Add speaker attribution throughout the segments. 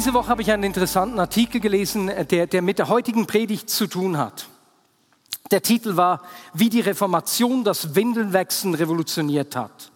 Speaker 1: Diese Woche habe ich einen interessanten Artikel gelesen, der, der mit der heutigen Predigt zu tun hat. Der Titel war, wie die Reformation das Windelwechseln revolutioniert hat.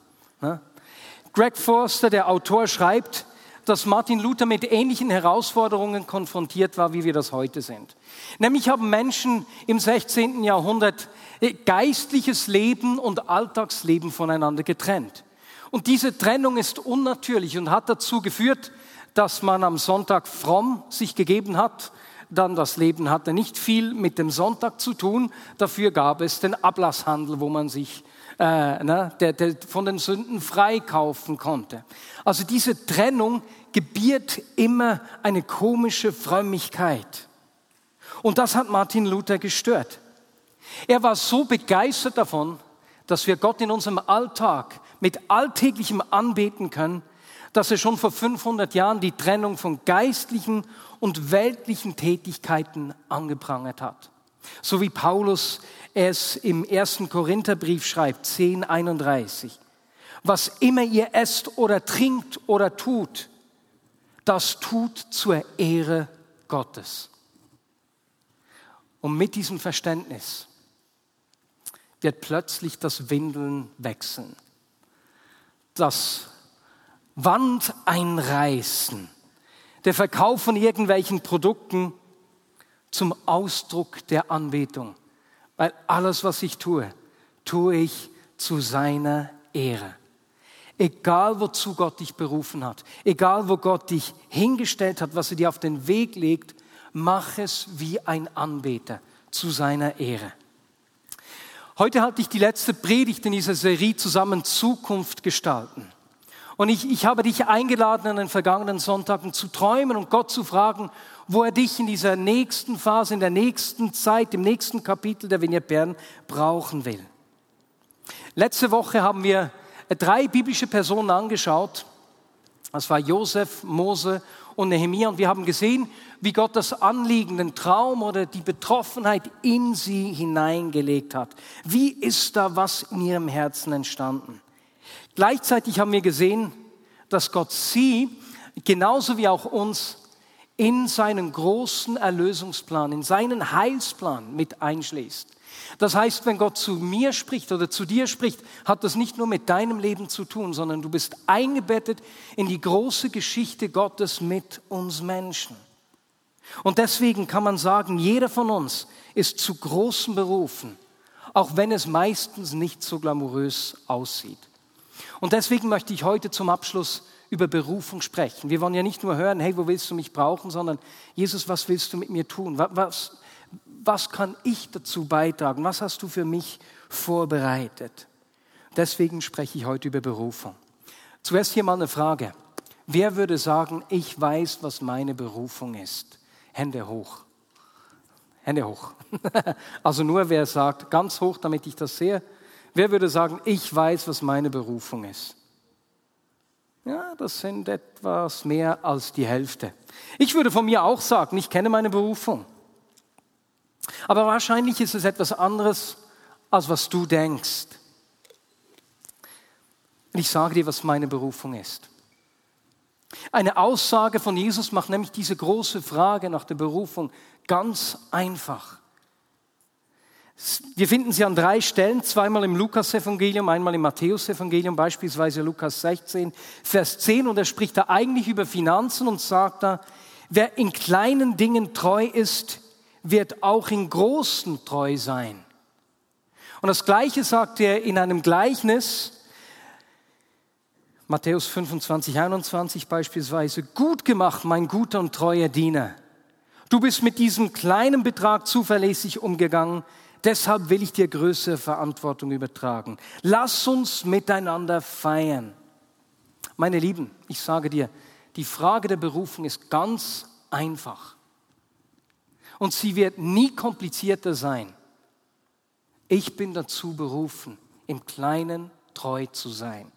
Speaker 1: Greg Forster, der Autor, schreibt, dass Martin Luther mit ähnlichen Herausforderungen konfrontiert war, wie wir das heute sind. Nämlich haben Menschen im 16. Jahrhundert äh, geistliches Leben und Alltagsleben voneinander getrennt. Und diese Trennung ist unnatürlich und hat dazu geführt, dass man am Sonntag fromm sich gegeben hat, dann das Leben hatte nicht viel mit dem Sonntag zu tun, dafür gab es den Ablasshandel, wo man sich äh, ne, der, der von den Sünden freikaufen konnte. Also diese Trennung gebiert immer eine komische Frömmigkeit. Und das hat Martin Luther gestört. Er war so begeistert davon, dass wir Gott in unserem Alltag mit alltäglichem anbeten können, dass er schon vor 500 Jahren die Trennung von geistlichen und weltlichen Tätigkeiten angeprangert hat. So wie Paulus es im ersten Korintherbrief schreibt, 10,31. Was immer ihr esst oder trinkt oder tut, das tut zur Ehre Gottes. Und mit diesem Verständnis wird plötzlich das Windeln wechseln. Das Wand einreißen, der Verkauf von irgendwelchen Produkten zum Ausdruck der Anbetung. Weil alles, was ich tue, tue ich zu seiner Ehre. Egal wozu Gott dich berufen hat, egal wo Gott dich hingestellt hat, was er dir auf den Weg legt, mach es wie ein Anbeter zu seiner Ehre. Heute halte ich die letzte Predigt in dieser Serie zusammen Zukunft gestalten. Und ich, ich habe dich eingeladen, an den vergangenen Sonntagen zu träumen und Gott zu fragen, wo er dich in dieser nächsten Phase, in der nächsten Zeit, im nächsten Kapitel der Vignette Bern brauchen will. Letzte Woche haben wir drei biblische Personen angeschaut. Das war Josef, Mose und Nehemiah. Und wir haben gesehen, wie Gott das Anliegen, den Traum oder die Betroffenheit in sie hineingelegt hat. Wie ist da was in ihrem Herzen entstanden? Gleichzeitig haben wir gesehen, dass Gott sie genauso wie auch uns in seinen großen Erlösungsplan, in seinen Heilsplan mit einschließt. Das heißt, wenn Gott zu mir spricht oder zu dir spricht, hat das nicht nur mit deinem Leben zu tun, sondern du bist eingebettet in die große Geschichte Gottes mit uns Menschen. Und deswegen kann man sagen, jeder von uns ist zu großen Berufen, auch wenn es meistens nicht so glamourös aussieht. Und deswegen möchte ich heute zum Abschluss über Berufung sprechen. Wir wollen ja nicht nur hören, hey, wo willst du mich brauchen, sondern Jesus, was willst du mit mir tun? Was, was kann ich dazu beitragen? Was hast du für mich vorbereitet? Deswegen spreche ich heute über Berufung. Zuerst hier mal eine Frage. Wer würde sagen, ich weiß, was meine Berufung ist? Hände hoch. Hände hoch. Also nur wer sagt, ganz hoch, damit ich das sehe. Wer würde sagen, ich weiß, was meine Berufung ist? Ja, das sind etwas mehr als die Hälfte. Ich würde von mir auch sagen, ich kenne meine Berufung. Aber wahrscheinlich ist es etwas anderes, als was du denkst. Ich sage dir, was meine Berufung ist. Eine Aussage von Jesus macht nämlich diese große Frage nach der Berufung ganz einfach. Wir finden sie an drei Stellen, zweimal im Lukas-Evangelium, einmal im Matthäus-Evangelium, beispielsweise Lukas 16, Vers 10. Und er spricht da eigentlich über Finanzen und sagt da, wer in kleinen Dingen treu ist, wird auch in großen treu sein. Und das Gleiche sagt er in einem Gleichnis, Matthäus 25, 21 beispielsweise, gut gemacht, mein guter und treuer Diener. Du bist mit diesem kleinen Betrag zuverlässig umgegangen, deshalb will ich dir größere Verantwortung übertragen. Lass uns miteinander feiern. Meine Lieben, ich sage dir, Die Frage der Berufung ist ganz einfach. Und sie wird nie komplizierter sein. Ich bin dazu berufen, im Kleinen treu zu sein.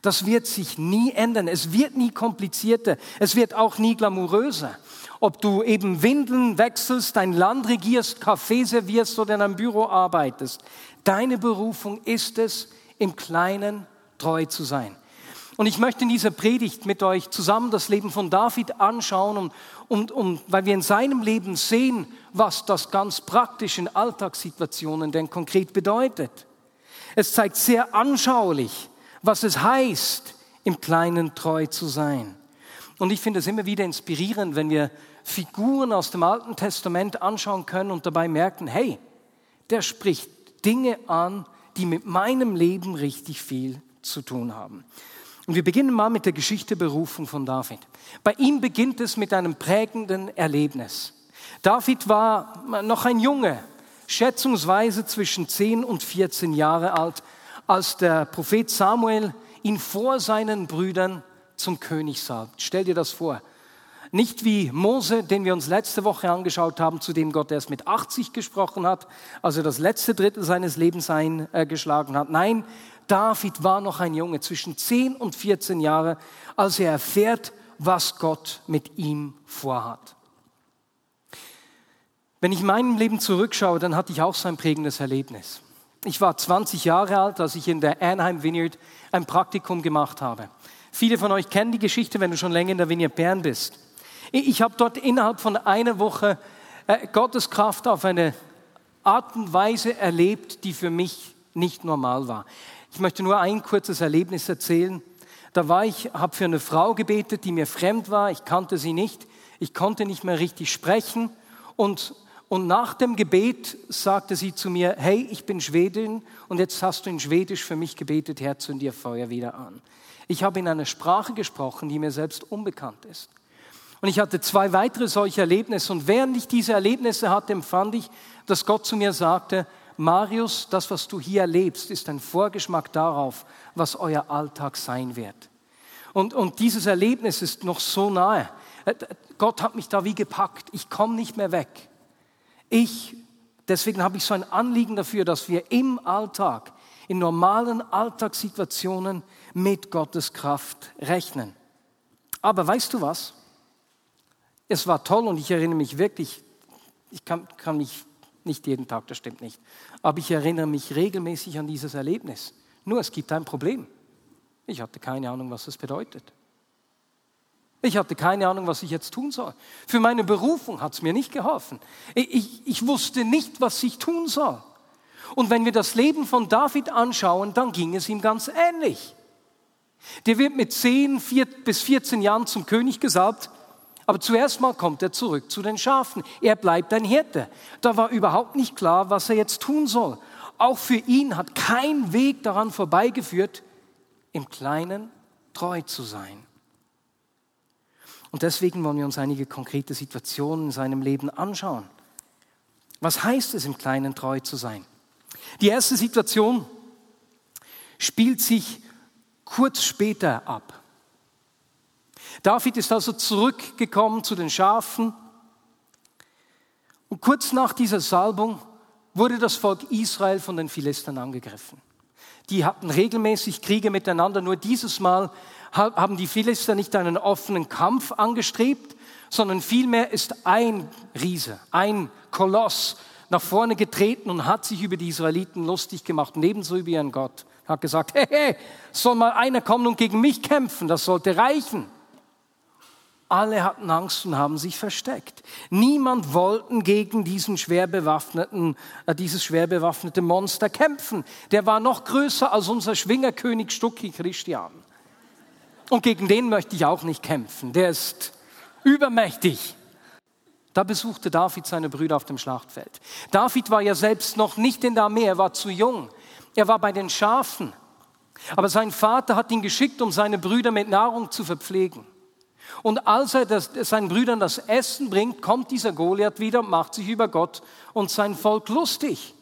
Speaker 1: Das wird sich nie ändern. Es wird nie komplizierter. Es wird auch nie glamouröser. Ob du eben Windeln wechselst, dein Land regierst, Kaffee servierst oder in einem Büro arbeitest. Deine Berufung ist es, im Kleinen treu zu sein. Und ich möchte in dieser Predigt mit euch zusammen das Leben von David anschauen, und, und, und, weil wir in seinem Leben sehen, was das ganz praktisch in Alltagssituationen denn konkret bedeutet. Es zeigt sehr anschaulich, was es heißt, im Kleinen treu zu sein. Und ich finde es immer wieder inspirierend, wenn wir Figuren aus dem Alten Testament anschauen können und dabei merken, hey, der spricht Dinge an, die mit meinem Leben richtig viel zu tun haben. Und wir beginnen mal mit der Geschichte Berufung von David. Bei ihm beginnt es mit einem prägenden Erlebnis. David war noch ein Junge, schätzungsweise zwischen 10 und 14 Jahre alt, als der Prophet Samuel ihn vor seinen Brüdern zum König salbt. Stell dir das vor. Nicht wie Mose, den wir uns letzte Woche angeschaut haben, zu dem Gott erst mit 80 gesprochen hat, also das letzte Drittel seines Lebens eingeschlagen hat. Nein, David war noch ein Junge zwischen 10 und 14 Jahre, als er erfährt, was Gott mit ihm vorhat. Wenn ich in meinem Leben zurückschaue, dann hatte ich auch so ein prägendes Erlebnis. Ich war 20 Jahre alt, als ich in der Anaheim Vineyard ein Praktikum gemacht habe. Viele von euch kennen die Geschichte, wenn du schon länger in der Vineyard Bern bist. Ich habe dort innerhalb von einer Woche äh, Gottes Kraft auf eine Art und Weise erlebt, die für mich nicht normal war. Ich möchte nur ein kurzes Erlebnis erzählen. Da war ich, habe für eine Frau gebetet, die mir fremd war. Ich kannte sie nicht. Ich konnte nicht mehr richtig sprechen und und nach dem Gebet sagte sie zu mir, hey, ich bin Schwedin und jetzt hast du in Schwedisch für mich gebetet, Herr, zünd dir Feuer wieder an. Ich habe in einer Sprache gesprochen, die mir selbst unbekannt ist. Und ich hatte zwei weitere solche Erlebnisse und während ich diese Erlebnisse hatte, empfand ich, dass Gott zu mir sagte, Marius, das, was du hier erlebst, ist ein Vorgeschmack darauf, was euer Alltag sein wird. Und, und dieses Erlebnis ist noch so nahe. Gott hat mich da wie gepackt. Ich komme nicht mehr weg. Ich, deswegen habe ich so ein Anliegen dafür, dass wir im Alltag, in normalen Alltagssituationen mit Gottes Kraft rechnen. Aber weißt du was? Es war toll und ich erinnere mich wirklich, ich kann, kann mich nicht jeden Tag, das stimmt nicht, aber ich erinnere mich regelmäßig an dieses Erlebnis. Nur es gibt ein Problem. Ich hatte keine Ahnung, was es bedeutet. Ich hatte keine Ahnung, was ich jetzt tun soll. Für meine Berufung hat es mir nicht geholfen. Ich, ich, ich wusste nicht, was ich tun soll. Und wenn wir das Leben von David anschauen, dann ging es ihm ganz ähnlich. Der wird mit 10 4, bis 14 Jahren zum König gesalbt, aber zuerst mal kommt er zurück zu den Schafen. Er bleibt ein Hirte. Da war überhaupt nicht klar, was er jetzt tun soll. Auch für ihn hat kein Weg daran vorbeigeführt, im Kleinen treu zu sein. Und deswegen wollen wir uns einige konkrete Situationen in seinem Leben anschauen. Was heißt es, im Kleinen treu zu sein? Die erste Situation spielt sich kurz später ab. David ist also zurückgekommen zu den Schafen und kurz nach dieser Salbung wurde das Volk Israel von den Philistern angegriffen. Die hatten regelmäßig Kriege miteinander, nur dieses Mal haben die Philister nicht einen offenen Kampf angestrebt, sondern vielmehr ist ein Riese, ein Koloss nach vorne getreten und hat sich über die Israeliten lustig gemacht, nebenso über ihren Gott. Hat gesagt, hey, hey, soll mal einer kommen und gegen mich kämpfen, das sollte reichen. Alle hatten Angst und haben sich versteckt. Niemand wollte gegen diesen schwer bewaffneten, äh, dieses schwer bewaffnete Monster kämpfen. Der war noch größer als unser Schwingerkönig Stucki Christian. Und gegen den möchte ich auch nicht kämpfen. Der ist übermächtig. Da besuchte David seine Brüder auf dem Schlachtfeld. David war ja selbst noch nicht in der Armee, er war zu jung. Er war bei den Schafen. Aber sein Vater hat ihn geschickt, um seine Brüder mit Nahrung zu verpflegen. Und als er das, seinen Brüdern das Essen bringt, kommt dieser Goliath wieder und macht sich über Gott und sein Volk lustig.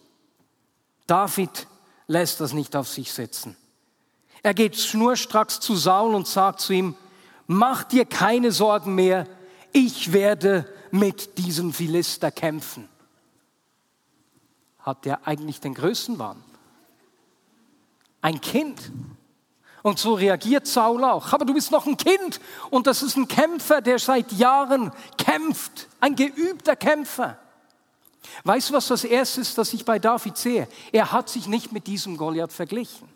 Speaker 1: David lässt das nicht auf sich setzen. Er geht schnurstracks zu Saul und sagt zu ihm, mach dir keine Sorgen mehr, ich werde mit diesem Philister kämpfen. Hat der eigentlich den Größenwahn? Ein Kind. Und so reagiert Saul auch. Aber du bist noch ein Kind und das ist ein Kämpfer, der seit Jahren kämpft. Ein geübter Kämpfer. Weißt du, was das Erste ist, das ich bei David sehe? Er hat sich nicht mit diesem Goliath verglichen.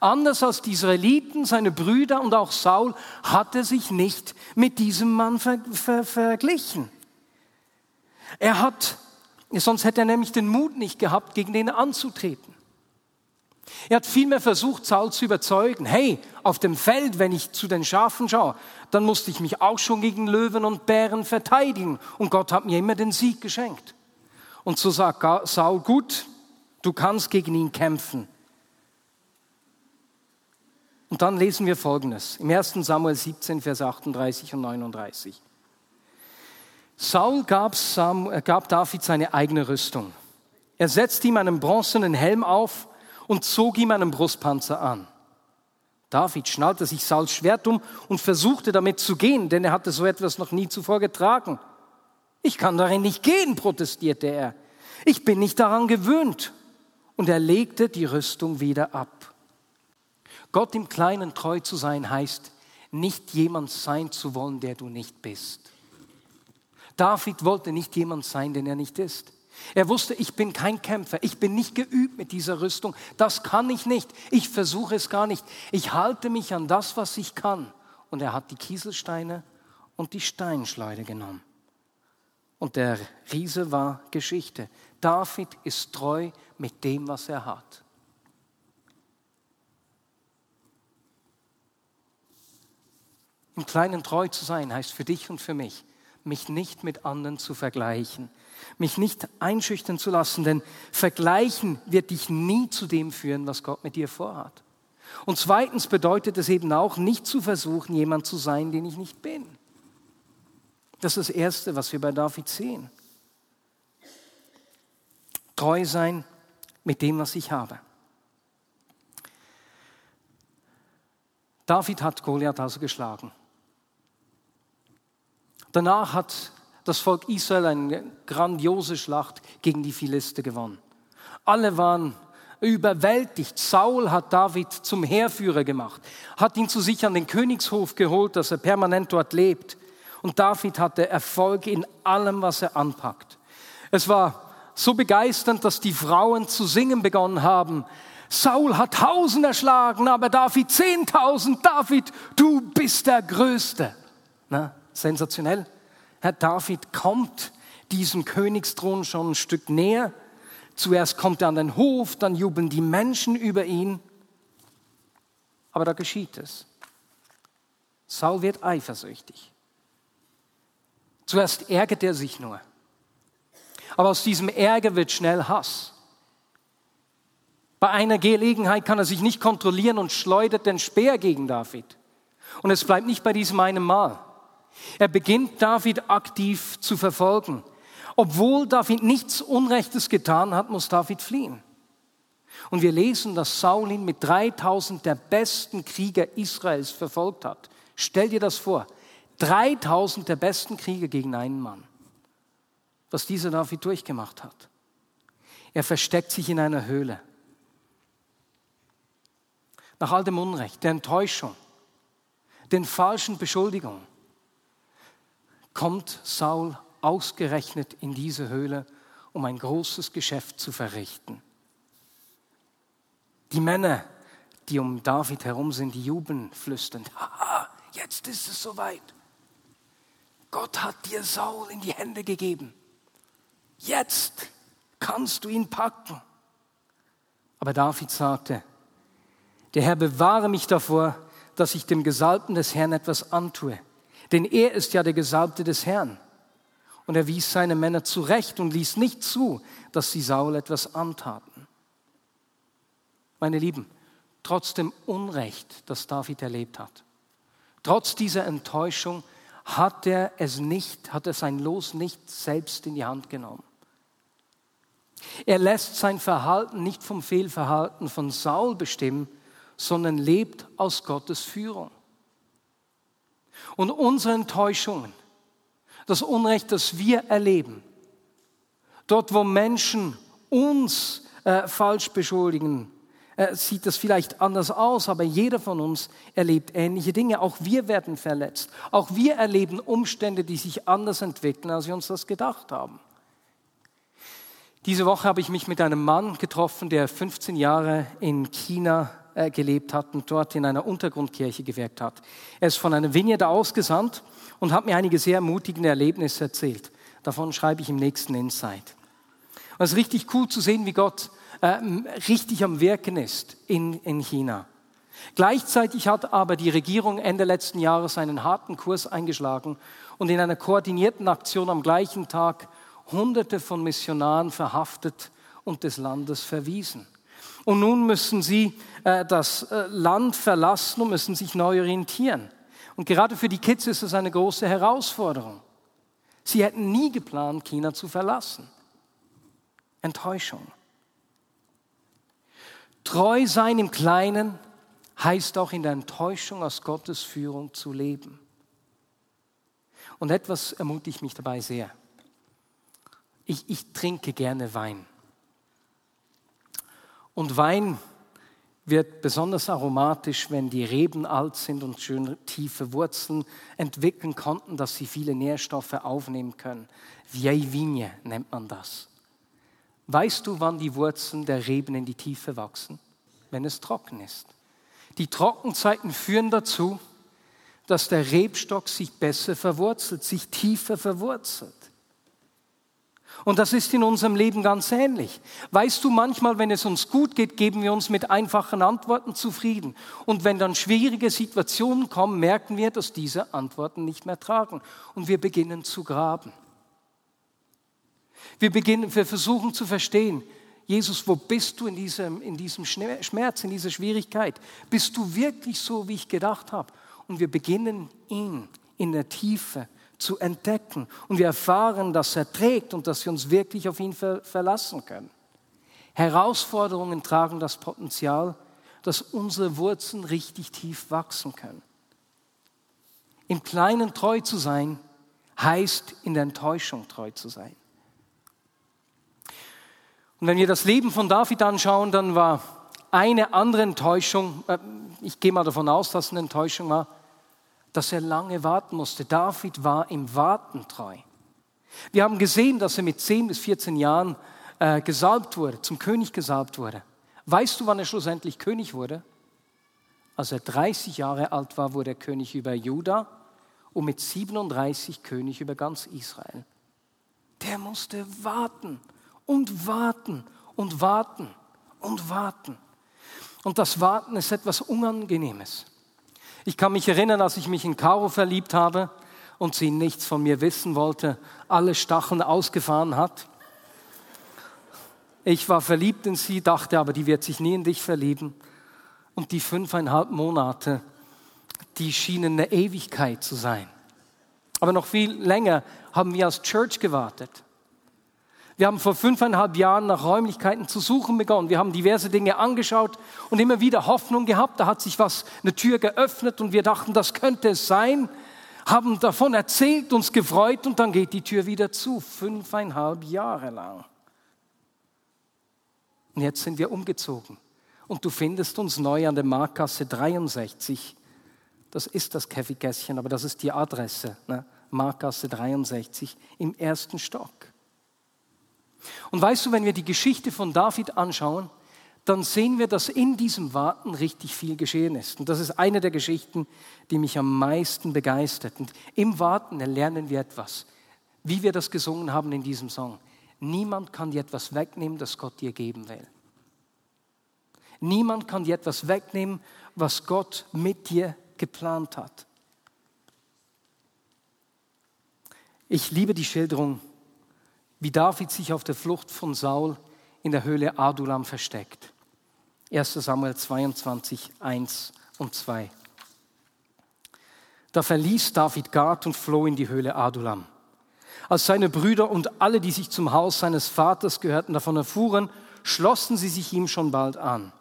Speaker 1: Anders als die Israeliten, seine Brüder und auch Saul, hat er sich nicht mit diesem Mann ver ver verglichen. Er hat, sonst hätte er nämlich den Mut nicht gehabt, gegen den anzutreten. Er hat vielmehr versucht, Saul zu überzeugen, hey, auf dem Feld, wenn ich zu den Schafen schaue, dann musste ich mich auch schon gegen Löwen und Bären verteidigen und Gott hat mir immer den Sieg geschenkt. Und so sagt Saul, gut, du kannst gegen ihn kämpfen. Und dann lesen wir Folgendes im 1. Samuel 17, Vers 38 und 39. Saul gab, Sam, äh, gab David seine eigene Rüstung. Er setzte ihm einen bronzenen Helm auf und zog ihm einen Brustpanzer an. David schnallte sich Sauls Schwert um und versuchte damit zu gehen, denn er hatte so etwas noch nie zuvor getragen. Ich kann darin nicht gehen, protestierte er. Ich bin nicht daran gewöhnt. Und er legte die Rüstung wieder ab. Gott im Kleinen treu zu sein heißt, nicht jemand sein zu wollen, der du nicht bist. David wollte nicht jemand sein, den er nicht ist. Er wusste, ich bin kein Kämpfer, ich bin nicht geübt mit dieser Rüstung, das kann ich nicht, ich versuche es gar nicht, ich halte mich an das, was ich kann. Und er hat die Kieselsteine und die Steinschleuder genommen. Und der Riese war Geschichte. David ist treu mit dem, was er hat. Im Kleinen treu zu sein heißt für dich und für mich, mich nicht mit anderen zu vergleichen, mich nicht einschüchtern zu lassen, denn Vergleichen wird dich nie zu dem führen, was Gott mit dir vorhat. Und zweitens bedeutet es eben auch, nicht zu versuchen, jemand zu sein, den ich nicht bin. Das ist das Erste, was wir bei David sehen. Treu sein mit dem, was ich habe. David hat Goliath also geschlagen. Danach hat das Volk Israel eine grandiose Schlacht gegen die Philister gewonnen. Alle waren überwältigt. Saul hat David zum Heerführer gemacht, hat ihn zu sich an den Königshof geholt, dass er permanent dort lebt. Und David hatte Erfolg in allem, was er anpackt. Es war so begeisternd, dass die Frauen zu singen begonnen haben. Saul hat tausend erschlagen, aber David zehntausend. David, du bist der Größte. Na, sensationell. Herr David kommt diesem Königsthron schon ein Stück näher. Zuerst kommt er an den Hof, dann jubeln die Menschen über ihn. Aber da geschieht es. Saul wird eifersüchtig. Zuerst ärgert er sich nur. Aber aus diesem Ärger wird schnell Hass. Bei einer Gelegenheit kann er sich nicht kontrollieren und schleudert den Speer gegen David. Und es bleibt nicht bei diesem einen Mal. Er beginnt David aktiv zu verfolgen. Obwohl David nichts Unrechtes getan hat, muss David fliehen. Und wir lesen, dass Saul ihn mit 3000 der besten Krieger Israels verfolgt hat. Stell dir das vor. 3000 der besten Kriege gegen einen Mann. Was dieser David durchgemacht hat. Er versteckt sich in einer Höhle. Nach all dem Unrecht, der Enttäuschung, den falschen Beschuldigungen, kommt Saul ausgerechnet in diese Höhle, um ein großes Geschäft zu verrichten. Die Männer, die um David herum sind, die jubeln flüsternd. Haha, jetzt ist es soweit. Gott hat dir Saul in die Hände gegeben. Jetzt kannst du ihn packen. Aber David sagte, der Herr bewahre mich davor, dass ich dem Gesalbten des Herrn etwas antue. Denn er ist ja der Gesalbte des Herrn. Und er wies seine Männer zurecht und ließ nicht zu, dass sie Saul etwas antaten. Meine Lieben, trotz dem Unrecht, das David erlebt hat, trotz dieser Enttäuschung, hat er es nicht, hat er sein Los nicht selbst in die Hand genommen. Er lässt sein Verhalten nicht vom Fehlverhalten von Saul bestimmen, sondern lebt aus Gottes Führung. Und unsere Enttäuschungen, das Unrecht, das wir erleben, dort wo Menschen uns äh, falsch beschuldigen, äh, sieht das vielleicht anders aus, aber jeder von uns erlebt ähnliche Dinge. Auch wir werden verletzt. Auch wir erleben Umstände, die sich anders entwickeln, als wir uns das gedacht haben. Diese Woche habe ich mich mit einem Mann getroffen, der 15 Jahre in China äh, gelebt hat und dort in einer Untergrundkirche gewirkt hat. Er ist von einer Vineyard ausgesandt und hat mir einige sehr ermutigende Erlebnisse erzählt. Davon schreibe ich im nächsten Insight. Und es ist richtig cool zu sehen, wie Gott äh, richtig am Wirken ist in, in China. Gleichzeitig hat aber die Regierung Ende letzten Jahres einen harten Kurs eingeschlagen und in einer koordinierten Aktion am gleichen Tag Hunderte von Missionaren verhaftet und des Landes verwiesen. Und nun müssen sie äh, das äh, Land verlassen und müssen sich neu orientieren. Und gerade für die Kids ist es eine große Herausforderung. Sie hätten nie geplant, China zu verlassen. Enttäuschung. Treu sein im Kleinen heißt auch in der Enttäuschung aus Gottes Führung zu leben. Und etwas ermutigt mich dabei sehr. Ich, ich trinke gerne Wein. Und Wein wird besonders aromatisch, wenn die Reben alt sind und schön tiefe Wurzeln entwickeln konnten, dass sie viele Nährstoffe aufnehmen können. Vieille Vigne nennt man das. Weißt du, wann die Wurzeln der Reben in die Tiefe wachsen? Wenn es trocken ist. Die Trockenzeiten führen dazu, dass der Rebstock sich besser verwurzelt, sich tiefer verwurzelt. Und das ist in unserem Leben ganz ähnlich. Weißt du, manchmal, wenn es uns gut geht, geben wir uns mit einfachen Antworten zufrieden. Und wenn dann schwierige Situationen kommen, merken wir, dass diese Antworten nicht mehr tragen. Und wir beginnen zu graben. Wir, beginnen, wir versuchen zu verstehen, Jesus, wo bist du in diesem, in diesem Schmerz, in dieser Schwierigkeit? Bist du wirklich so, wie ich gedacht habe? Und wir beginnen ihn in der Tiefe zu entdecken. Und wir erfahren, dass er trägt und dass wir uns wirklich auf ihn ver verlassen können. Herausforderungen tragen das Potenzial, dass unsere Wurzeln richtig tief wachsen können. Im Kleinen treu zu sein, heißt in der Enttäuschung treu zu sein. Und wenn wir das Leben von David anschauen, dann war eine andere Enttäuschung, äh, ich gehe mal davon aus, dass es eine Enttäuschung war, dass er lange warten musste. David war im Warten treu. Wir haben gesehen, dass er mit 10 bis 14 Jahren äh, gesalbt wurde, zum König gesalbt wurde. Weißt du, wann er schlussendlich König wurde? Als er 30 Jahre alt war, wurde er König über Juda und mit 37 König über ganz Israel. Der musste warten und warten und warten und warten. Und das Warten ist etwas Unangenehmes. Ich kann mich erinnern, als ich mich in Caro verliebt habe und sie nichts von mir wissen wollte, alle Stacheln ausgefahren hat. Ich war verliebt in sie, dachte aber, die wird sich nie in dich verlieben. Und die fünfeinhalb Monate, die schienen eine Ewigkeit zu sein. Aber noch viel länger haben wir als Church gewartet. Wir haben vor fünfeinhalb Jahren nach Räumlichkeiten zu suchen begonnen. Wir haben diverse Dinge angeschaut und immer wieder Hoffnung gehabt. Da hat sich was, eine Tür geöffnet und wir dachten, das könnte es sein. Haben davon erzählt, uns gefreut und dann geht die Tür wieder zu. Fünfeinhalb Jahre lang. Und jetzt sind wir umgezogen. Und du findest uns neu an der Markgasse 63. Das ist das Kaffeegässchen, aber das ist die Adresse. Ne? Markgasse 63 im ersten Stock. Und weißt du, wenn wir die Geschichte von David anschauen, dann sehen wir, dass in diesem Warten richtig viel geschehen ist. Und das ist eine der Geschichten, die mich am meisten begeistert. Und im Warten lernen wir etwas, wie wir das gesungen haben in diesem Song. Niemand kann dir etwas wegnehmen, das Gott dir geben will. Niemand kann dir etwas wegnehmen, was Gott mit dir geplant hat. Ich liebe die Schilderung wie David sich auf der Flucht von Saul in der Höhle Adulam versteckt. 1 Samuel 22, 1 und 2. Da verließ David Gad und floh in die Höhle Adulam. Als seine Brüder und alle, die sich zum Haus seines Vaters gehörten, davon erfuhren, schlossen sie sich ihm schon bald an.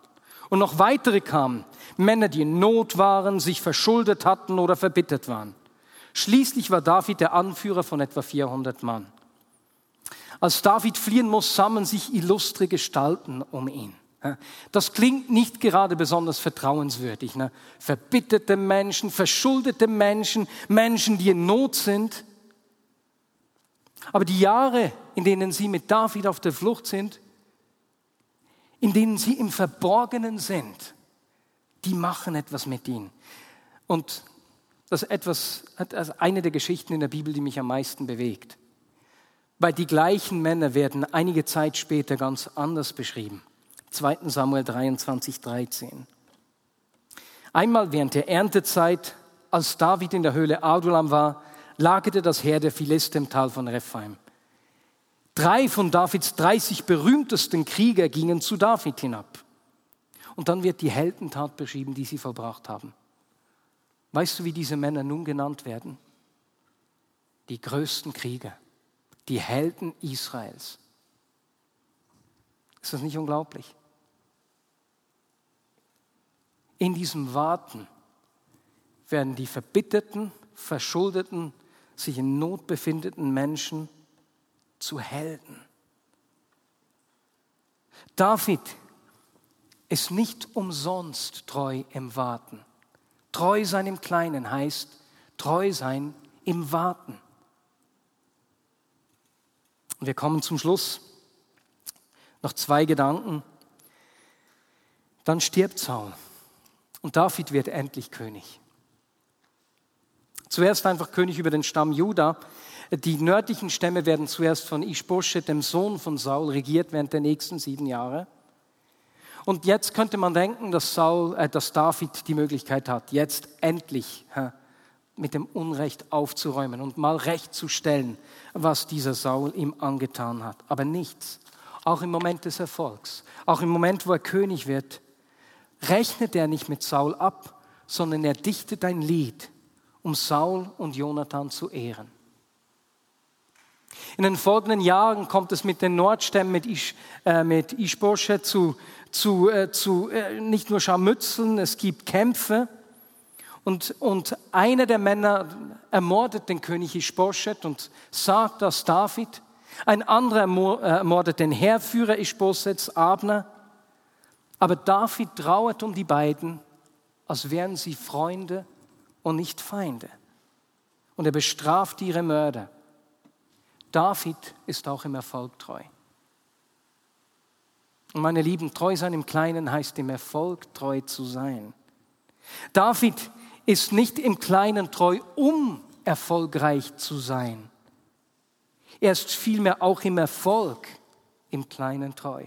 Speaker 1: Und noch weitere kamen, Männer, die in Not waren, sich verschuldet hatten oder verbittert waren. Schließlich war David der Anführer von etwa 400 Mann. Als David fliehen muss, sammeln sich illustre Gestalten um ihn. Das klingt nicht gerade besonders vertrauenswürdig. Ne? Verbitterte Menschen, verschuldete Menschen, Menschen, die in Not sind. Aber die Jahre, in denen sie mit David auf der Flucht sind, in denen sie im Verborgenen sind, die machen etwas mit ihnen. Und das ist etwas, also eine der Geschichten in der Bibel, die mich am meisten bewegt. Weil die gleichen Männer werden einige Zeit später ganz anders beschrieben. 2. Samuel 23, 13. Einmal während der Erntezeit, als David in der Höhle Adulam war, lagerte das Heer der Philister im Tal von Rephaim. Drei von Davids 30 berühmtesten Krieger gingen zu David hinab. Und dann wird die Heldentat beschrieben, die sie vollbracht haben. Weißt du, wie diese Männer nun genannt werden? Die größten Krieger, die Helden Israels. Ist das nicht unglaublich? In diesem Warten werden die verbitterten, verschuldeten, sich in Not befindenden Menschen zu Helden. David ist nicht umsonst treu im Warten. Treu sein im Kleinen heißt treu sein im Warten. Und wir kommen zum Schluss. Noch zwei Gedanken. Dann stirbt Saul und David wird endlich König. Zuerst einfach König über den Stamm Juda. Die nördlichen Stämme werden zuerst von Ishbosheth, dem Sohn von Saul, regiert während der nächsten sieben Jahre. Und jetzt könnte man denken, dass, Saul, äh, dass David die Möglichkeit hat, jetzt endlich mit dem Unrecht aufzuräumen und mal recht zu stellen, was dieser Saul ihm angetan hat. Aber nichts. Auch im Moment des Erfolgs, auch im Moment, wo er König wird, rechnet er nicht mit Saul ab, sondern er dichtet ein Lied, um Saul und Jonathan zu ehren. In den folgenden Jahren kommt es mit den Nordstämmen, mit, Ish, äh, mit Ishbosche zu, zu, äh, zu äh, nicht nur Scharmützeln, es gibt Kämpfe. Und, und einer der Männer ermordet den König Ishbosheth und sagt das David. Ein anderer äh, ermordet den Heerführer Ishbosheths, Abner. Aber David trauert um die beiden, als wären sie Freunde und nicht Feinde. Und er bestraft ihre Mörder. David ist auch im Erfolg treu. Und meine Lieben, treu sein im Kleinen heißt im Erfolg treu zu sein. David ist nicht im Kleinen treu, um erfolgreich zu sein. Er ist vielmehr auch im Erfolg im Kleinen treu.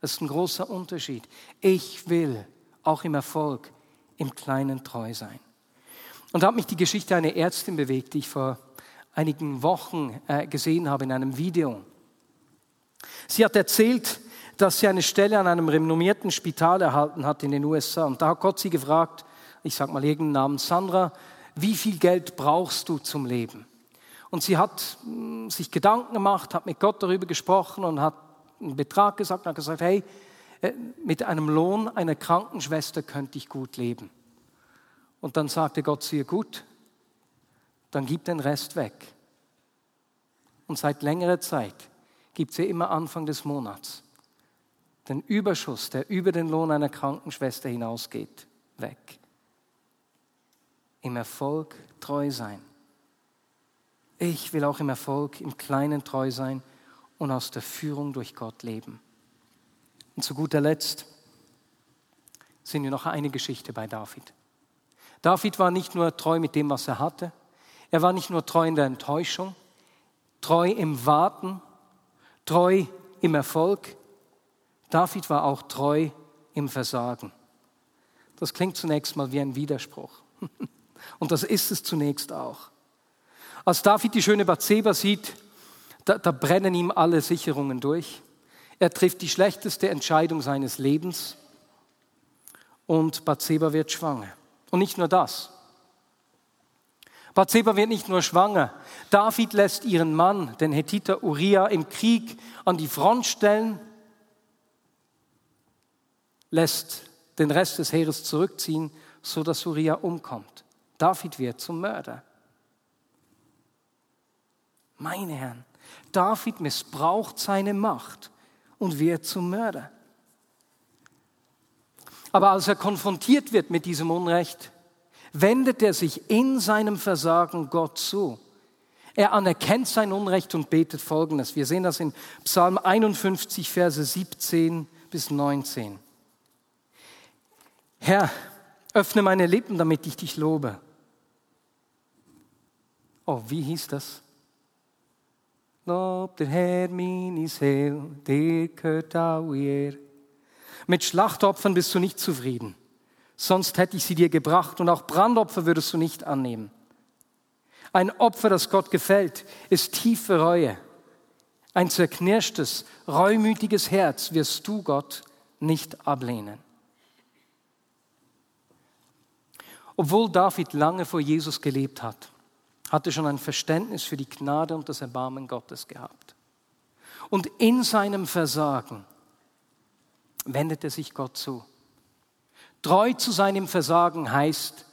Speaker 1: Das ist ein großer Unterschied. Ich will auch im Erfolg im Kleinen treu sein. Und da hat mich die Geschichte einer Ärztin bewegt, die ich vor einigen Wochen äh, gesehen habe in einem Video. Sie hat erzählt, dass sie eine Stelle an einem renommierten Spital erhalten hat in den USA. Und da hat Gott sie gefragt, ich sage mal irgendeinen Namen, Sandra, wie viel Geld brauchst du zum Leben? Und sie hat hm, sich Gedanken gemacht, hat mit Gott darüber gesprochen und hat einen Betrag gesagt und hat gesagt, hey, äh, mit einem Lohn einer Krankenschwester könnte ich gut leben. Und dann sagte Gott zu ihr, gut, dann gib den Rest weg. Und seit längerer Zeit gibt sie immer Anfang des Monats den Überschuss, der über den Lohn einer Krankenschwester hinausgeht, weg. Im Erfolg treu sein. Ich will auch im Erfolg, im Kleinen treu sein und aus der Führung durch Gott leben. Und zu guter Letzt sind wir noch eine Geschichte bei David. David war nicht nur treu mit dem, was er hatte, er war nicht nur treu in der Enttäuschung, treu im Warten, treu im Erfolg, David war auch treu im Versagen. Das klingt zunächst mal wie ein Widerspruch. Und das ist es zunächst auch. Als David die schöne Bathseba sieht, da, da brennen ihm alle Sicherungen durch. Er trifft die schlechteste Entscheidung seines Lebens und Bathseba wird schwanger. Und nicht nur das. Bathseba wird nicht nur schwanger. David lässt ihren Mann, den Hethiter Uriah, im Krieg an die Front stellen lässt den Rest des Heeres zurückziehen, so dass Uriah umkommt. David wird zum Mörder. meine Herren, David missbraucht seine Macht und wird zum Mörder. Aber als er konfrontiert wird mit diesem Unrecht, wendet er sich in seinem Versagen Gott zu. Er anerkennt sein Unrecht und betet Folgendes. Wir sehen das in Psalm 51, Verse 17 bis 19. Herr, öffne meine Lippen, damit ich dich lobe. Oh, wie hieß das? Lob der Herr, meine Seele, dir gehört auch ihr. Mit Schlachtopfern bist du nicht zufrieden, sonst hätte ich sie dir gebracht und auch Brandopfer würdest du nicht annehmen. Ein Opfer, das Gott gefällt, ist tiefe Reue. Ein zerknirschtes, reumütiges Herz wirst du, Gott, nicht ablehnen. Obwohl David lange vor Jesus gelebt hat, hatte schon ein Verständnis für die Gnade und das Erbarmen Gottes gehabt. Und in seinem Versagen wendet er sich Gott zu. Treu zu seinem Versagen heißt,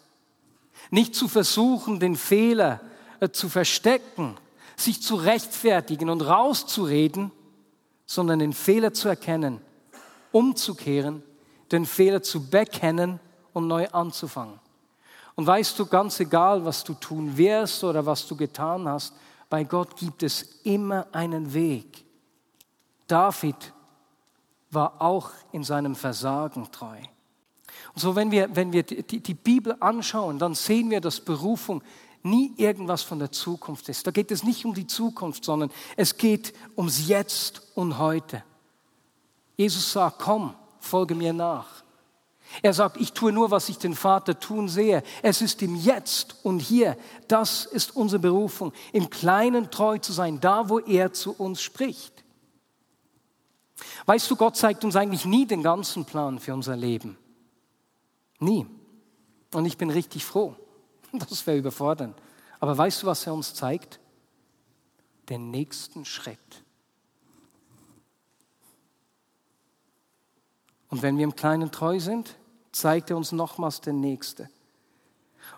Speaker 1: nicht zu versuchen, den Fehler äh, zu verstecken, sich zu rechtfertigen und rauszureden, sondern den Fehler zu erkennen, umzukehren, den Fehler zu bekennen und neu anzufangen. Und weißt du, ganz egal, was du tun wirst oder was du getan hast, bei Gott gibt es immer einen Weg. David war auch in seinem Versagen treu. Und so, wenn wir, wenn wir die, die Bibel anschauen, dann sehen wir, dass Berufung nie irgendwas von der Zukunft ist. Da geht es nicht um die Zukunft, sondern es geht ums Jetzt und heute. Jesus sagt, komm, folge mir nach. Er sagt, ich tue nur, was ich den Vater tun sehe. Es ist im Jetzt und hier. Das ist unsere Berufung, im Kleinen treu zu sein, da wo er zu uns spricht. Weißt du, Gott zeigt uns eigentlich nie den ganzen Plan für unser Leben. Nie. Und ich bin richtig froh. Das wäre überfordernd. Aber weißt du, was er uns zeigt? Den nächsten Schritt. Und wenn wir im Kleinen treu sind, zeigt er uns nochmals den nächsten.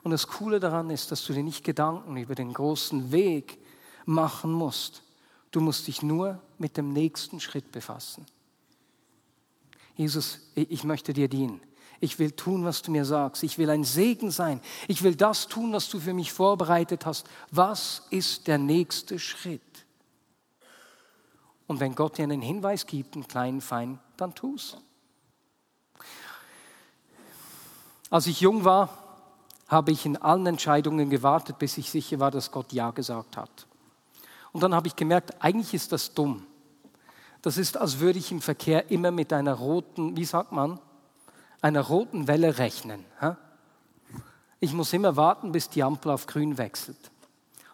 Speaker 1: Und das Coole daran ist, dass du dir nicht Gedanken über den großen Weg machen musst. Du musst dich nur mit dem nächsten Schritt befassen. Jesus, ich möchte dir dienen. Ich will tun, was du mir sagst. Ich will ein Segen sein. Ich will das tun, was du für mich vorbereitet hast. Was ist der nächste Schritt? Und wenn Gott dir einen Hinweis gibt, einen kleinen Fein, dann tu's. Als ich jung war, habe ich in allen Entscheidungen gewartet, bis ich sicher war, dass Gott Ja gesagt hat. Und dann habe ich gemerkt, eigentlich ist das dumm. Das ist, als würde ich im Verkehr immer mit einer roten, wie sagt man, einer roten Welle rechnen. Ich muss immer warten, bis die Ampel auf grün wechselt.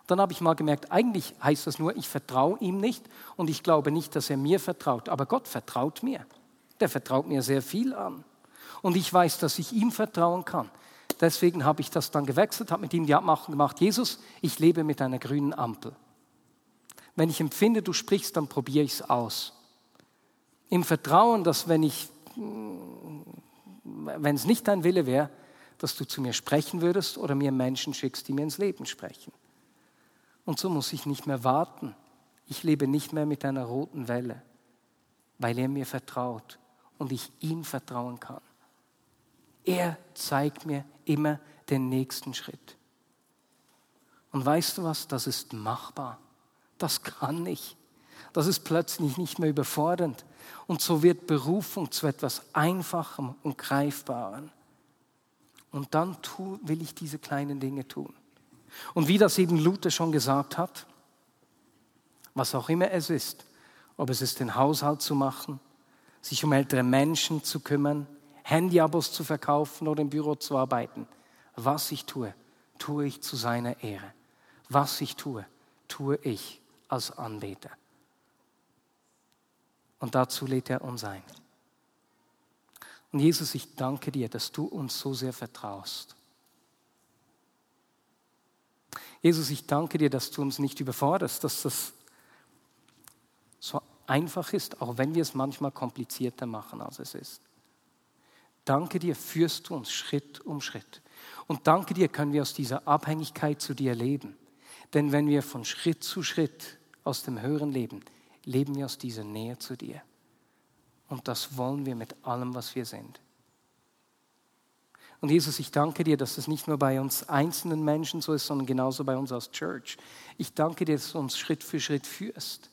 Speaker 1: Dann habe ich mal gemerkt, eigentlich heißt das nur, ich vertraue ihm nicht und ich glaube nicht, dass er mir vertraut. Aber Gott vertraut mir. Der vertraut mir sehr viel an. Und ich weiß, dass ich ihm vertrauen kann. Deswegen habe ich das dann gewechselt, habe mit ihm die Abmachung gemacht, Jesus, ich lebe mit einer grünen Ampel. Wenn ich empfinde, du sprichst, dann probiere ich es aus. Im Vertrauen, dass wenn ich wenn es nicht dein Wille wäre, dass du zu mir sprechen würdest oder mir Menschen schickst, die mir ins Leben sprechen. Und so muss ich nicht mehr warten. Ich lebe nicht mehr mit einer roten Welle, weil er mir vertraut und ich ihm vertrauen kann. Er zeigt mir immer den nächsten Schritt. Und weißt du was, das ist machbar. Das kann ich. Das ist plötzlich nicht mehr überfordernd. Und so wird Berufung zu etwas Einfachem und Greifbarem. Und dann tu, will ich diese kleinen Dinge tun. Und wie das eben Luther schon gesagt hat, was auch immer es ist, ob es ist, den Haushalt zu machen, sich um ältere Menschen zu kümmern, Handyabos zu verkaufen oder im Büro zu arbeiten, was ich tue, tue ich zu seiner Ehre. Was ich tue, tue ich als Anbeter. Und dazu lädt er uns ein. Und Jesus, ich danke dir, dass du uns so sehr vertraust. Jesus, ich danke dir, dass du uns nicht überforderst, dass das so einfach ist, auch wenn wir es manchmal komplizierter machen, als es ist. Danke dir, führst du uns Schritt um Schritt. Und danke dir, können wir aus dieser Abhängigkeit zu dir leben. Denn wenn wir von Schritt zu Schritt aus dem Hören leben, leben wir aus dieser Nähe zu dir. Und das wollen wir mit allem, was wir sind. Und Jesus, ich danke dir, dass das nicht nur bei uns einzelnen Menschen so ist, sondern genauso bei uns als Church. Ich danke dir, dass du uns Schritt für Schritt führst.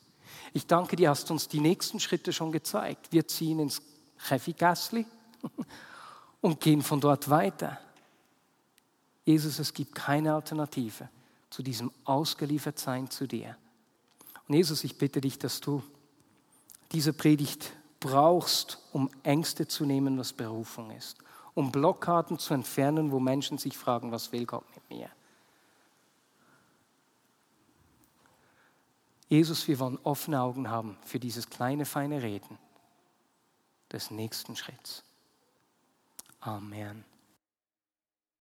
Speaker 1: Ich danke dir, hast uns die nächsten Schritte schon gezeigt. Wir ziehen ins Chefigasli und gehen von dort weiter. Jesus, es gibt keine Alternative zu diesem Ausgeliefertsein zu dir. Und Jesus, ich bitte dich, dass du diese Predigt brauchst, um Ängste zu nehmen, was Berufung ist, um Blockaden zu entfernen, wo Menschen sich fragen, was will Gott mit mir? Jesus, wir wollen offene Augen haben für dieses kleine, feine Reden des nächsten Schritts. Oh, Amen.